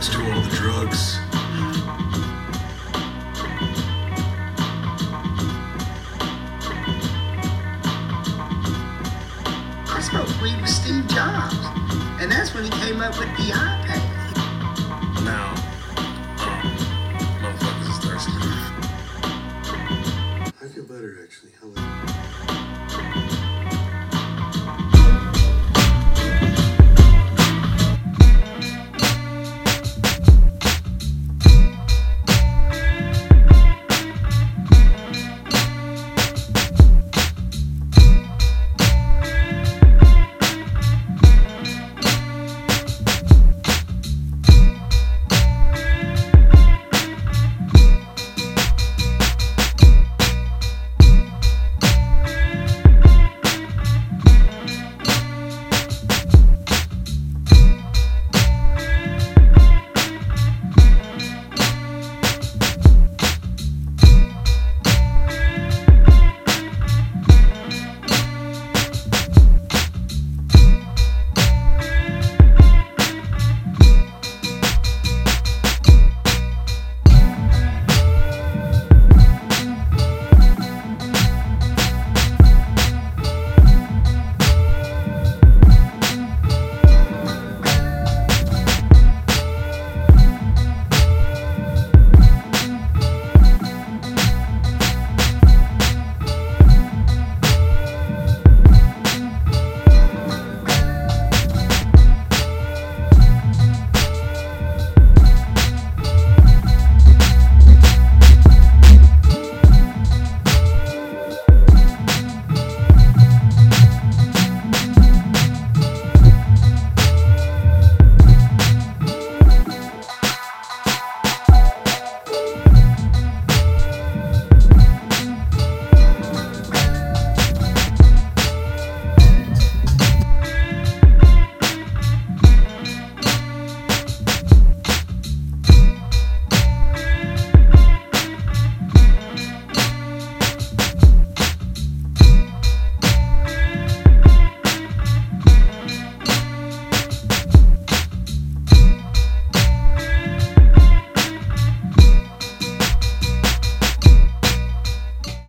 let's do all the drugs. I smoked weed with Steve Jobs, and that's when he came up with the iPad.